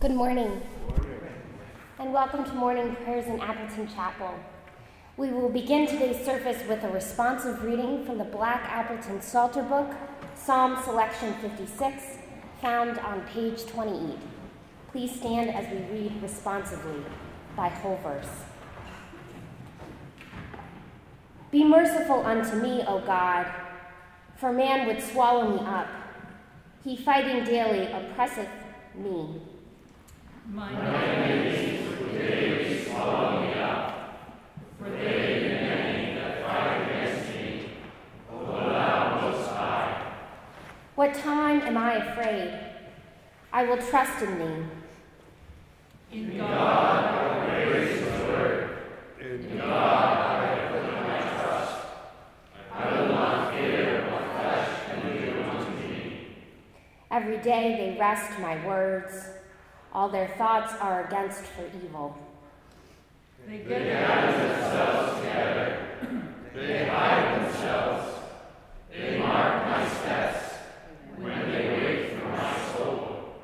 Good morning. And welcome to morning prayers in Appleton Chapel. We will begin today's service with a responsive reading from the Black Appleton Psalter Book, Psalm Selection 56, found on page 28. Please stand as we read responsively by whole verse. Be merciful unto me, O God, for man would swallow me up. He fighting daily oppresseth me. My enemies would daily swallow me up, for they the many that fight against me. O thou most high. What time am I afraid? I will trust in thee. In God I praise his word. In God I have put my trust. I will not fear what flesh can do unto me. Every day they wrest my words. All their thoughts are against for evil. They gather themselves together. They hide themselves. They mark my steps when they wait for my soul.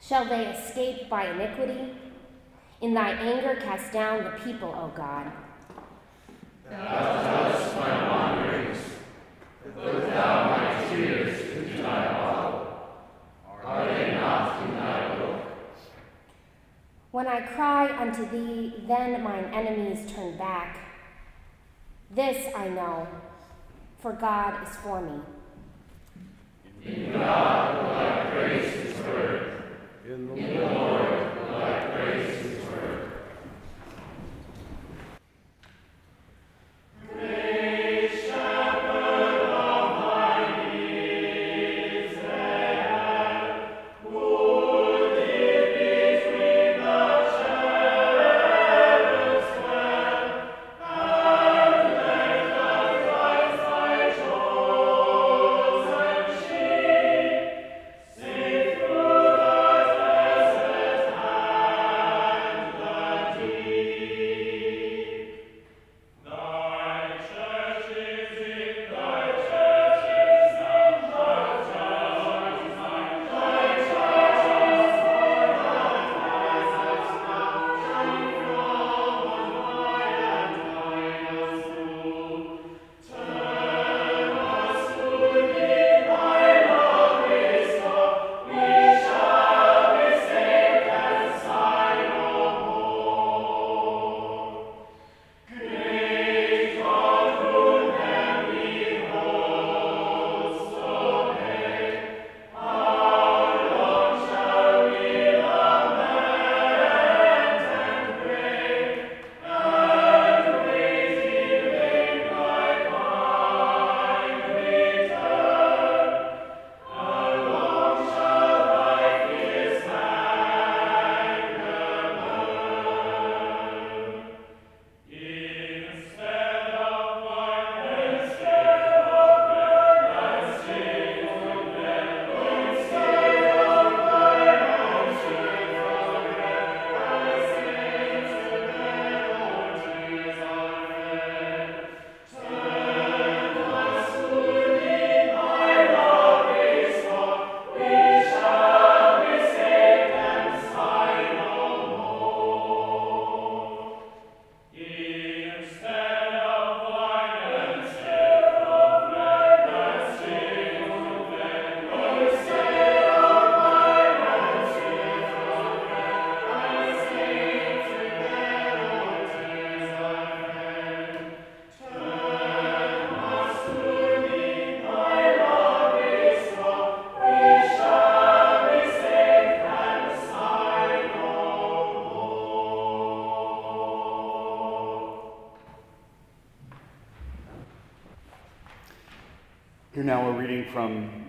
Shall they escape by iniquity? In thy anger cast down the people, O God. Thou tellest my wanderings. Put thou my tears into thy bottle. Are they not in thy book? When I cry unto thee, then mine enemies turn back. This I know, for God is for me. In God will I praise his word. In the Lord will I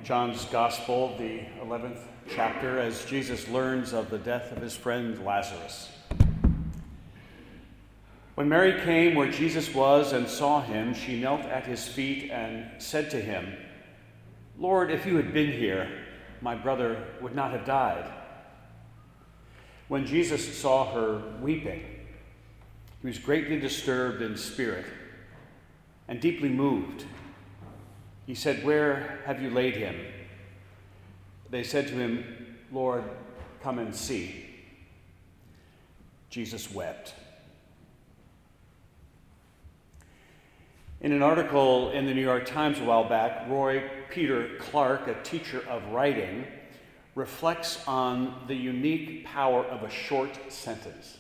John's Gospel, the 11th chapter, as Jesus learns of the death of his friend Lazarus. When Mary came where Jesus was and saw him, she knelt at his feet and said to him, Lord, if you had been here, my brother would not have died. When Jesus saw her weeping, he was greatly disturbed in spirit and deeply moved. He said, Where have you laid him? They said to him, Lord, come and see. Jesus wept. In an article in the New York Times a while back, Roy Peter Clark, a teacher of writing, reflects on the unique power of a short sentence.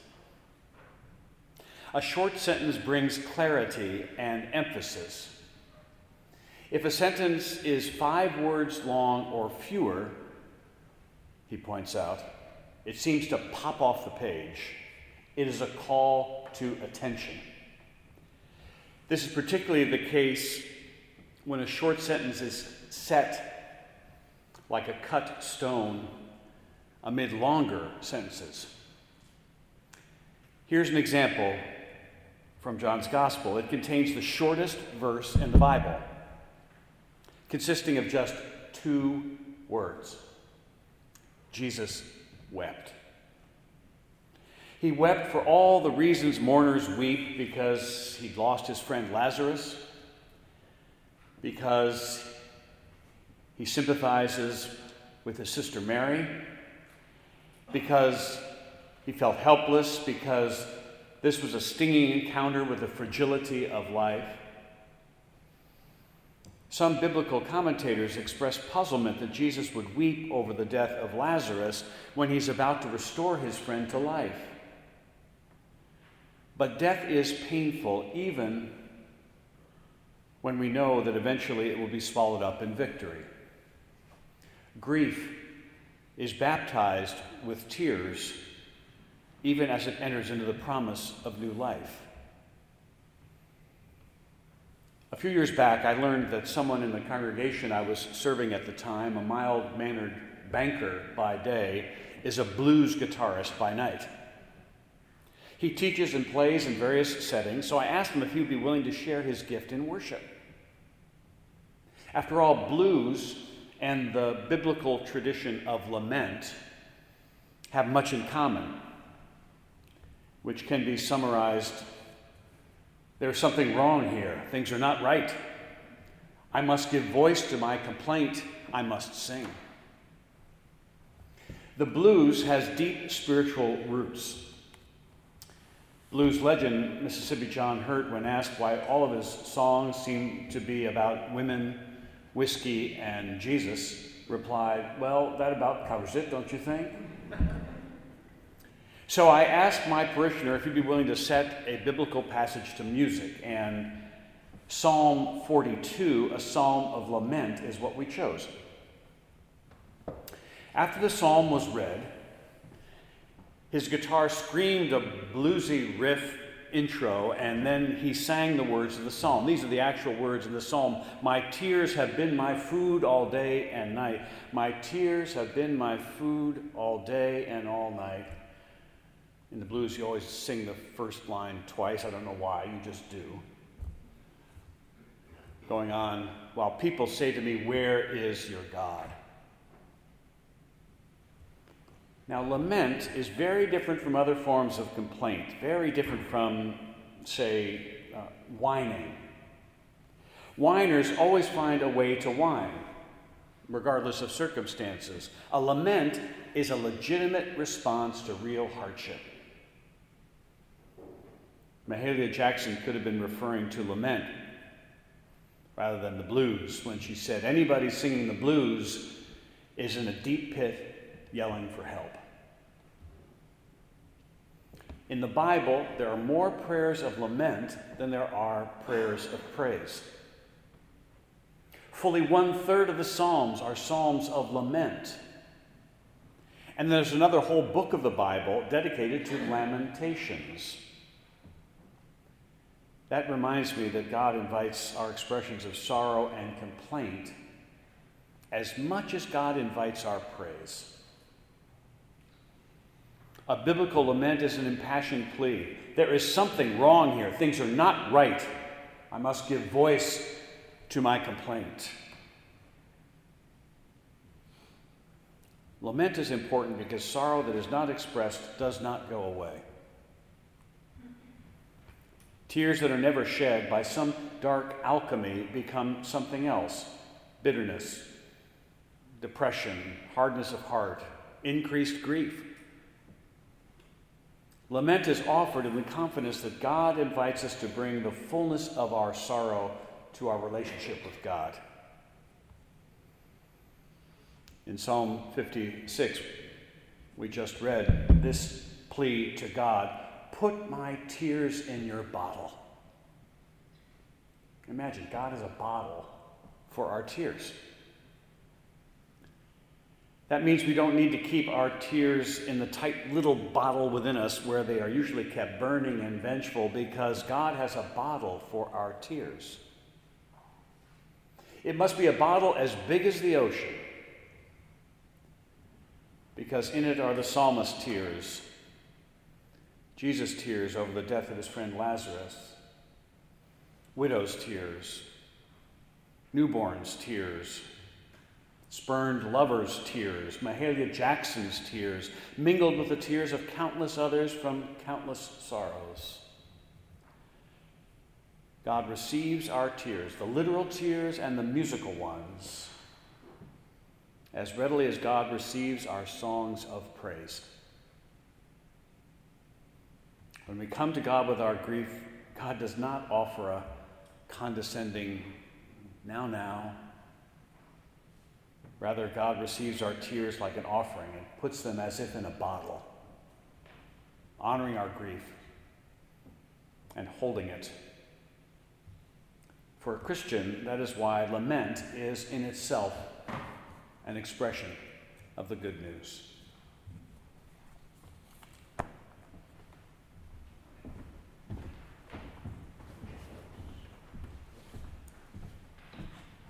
A short sentence brings clarity and emphasis. If a sentence is five words long or fewer, he points out, it seems to pop off the page. It is a call to attention. This is particularly the case when a short sentence is set like a cut stone amid longer sentences. Here's an example from John's Gospel. It contains the shortest verse in the Bible, consisting of just two words Jesus wept. He wept for all the reasons mourners weep because he'd lost his friend Lazarus, because he sympathizes with his sister Mary, because he felt helpless, because this was a stinging encounter with the fragility of life. Some biblical commentators express puzzlement that Jesus would weep over the death of Lazarus when he's about to restore his friend to life. But death is painful even when we know that eventually it will be swallowed up in victory. Grief is baptized with tears even as it enters into the promise of new life. A few years back, I learned that someone in the congregation I was serving at the time, a mild mannered banker by day, is a blues guitarist by night. He teaches and plays in various settings, so I asked him if he would be willing to share his gift in worship. After all, blues and the biblical tradition of lament have much in common, which can be summarized there's something wrong here. Things are not right. I must give voice to my complaint. I must sing. The blues has deep spiritual roots. Blues legend Mississippi John Hurt, when asked why all of his songs seem to be about women, whiskey, and Jesus, replied, Well, that about covers it, don't you think? So I asked my parishioner if he'd be willing to set a biblical passage to music, and Psalm 42, a psalm of lament, is what we chose. After the psalm was read, his guitar screamed a bluesy riff intro, and then he sang the words of the psalm. These are the actual words of the psalm My tears have been my food all day and night. My tears have been my food all day and all night. In the blues, you always sing the first line twice. I don't know why, you just do. Going on, while people say to me, Where is your God? Now, lament is very different from other forms of complaint, very different from, say, uh, whining. Whiners always find a way to whine, regardless of circumstances. A lament is a legitimate response to real hardship. Mahalia Jackson could have been referring to lament rather than the blues when she said, Anybody singing the blues is in a deep pit yelling for help. In the Bible, there are more prayers of lament than there are prayers of praise. Fully one third of the Psalms are Psalms of lament. And there's another whole book of the Bible dedicated to lamentations. That reminds me that God invites our expressions of sorrow and complaint as much as God invites our praise. A biblical lament is an impassioned plea. There is something wrong here. Things are not right. I must give voice to my complaint. Lament is important because sorrow that is not expressed does not go away. Tears that are never shed by some dark alchemy become something else bitterness, depression, hardness of heart, increased grief. Lament is offered in the confidence that God invites us to bring the fullness of our sorrow to our relationship with God. In Psalm 56, we just read this plea to God Put my tears in your bottle. Imagine God is a bottle for our tears. That means we don't need to keep our tears in the tight little bottle within us where they are usually kept burning and vengeful because God has a bottle for our tears. It must be a bottle as big as the ocean because in it are the psalmist's tears, Jesus' tears over the death of his friend Lazarus, widow's tears, newborn's tears spurned lovers' tears, Mahalia Jackson's tears, mingled with the tears of countless others from countless sorrows. God receives our tears, the literal tears and the musical ones, as readily as God receives our songs of praise. When we come to God with our grief, God does not offer a condescending, now, now, Rather, God receives our tears like an offering and puts them as if in a bottle, honoring our grief and holding it. For a Christian, that is why lament is in itself an expression of the good news.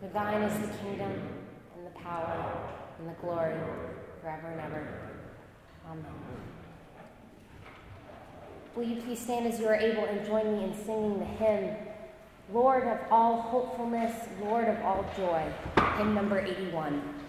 For thine is the kingdom, and the power, and the glory, forever and ever. Amen. Will you please stand as you are able and join me in singing the hymn, Lord of all hopefulness, Lord of all joy, hymn number 81.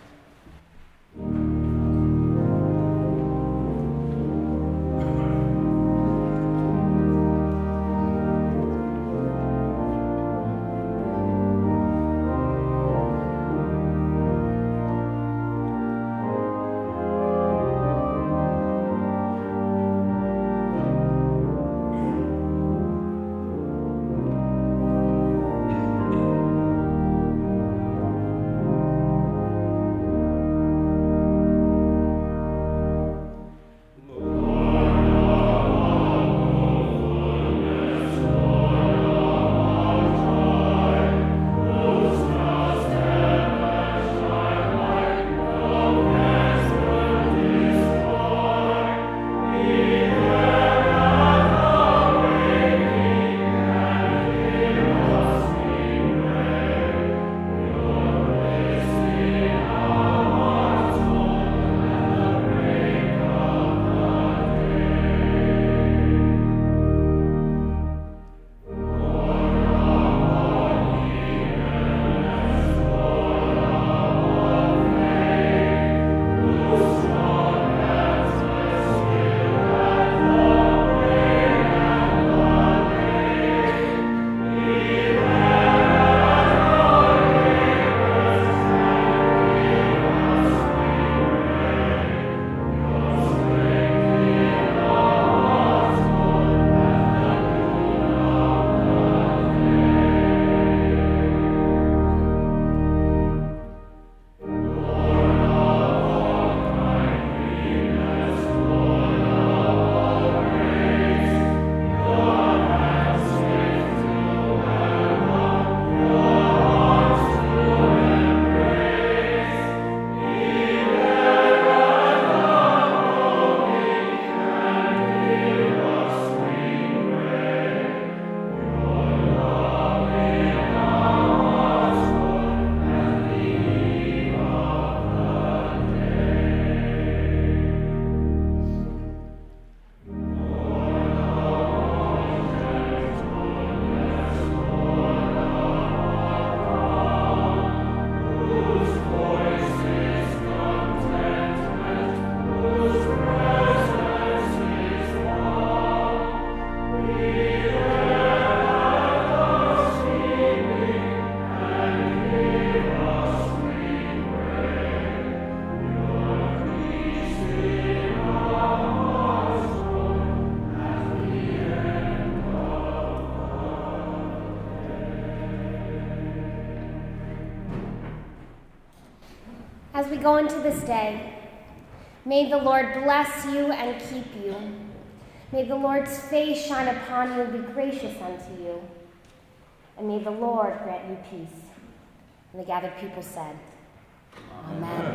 Go into this day, may the Lord bless you and keep you. May the Lord's face shine upon you and be gracious unto you. And may the Lord grant you peace. And the gathered people said, Amen. Amen.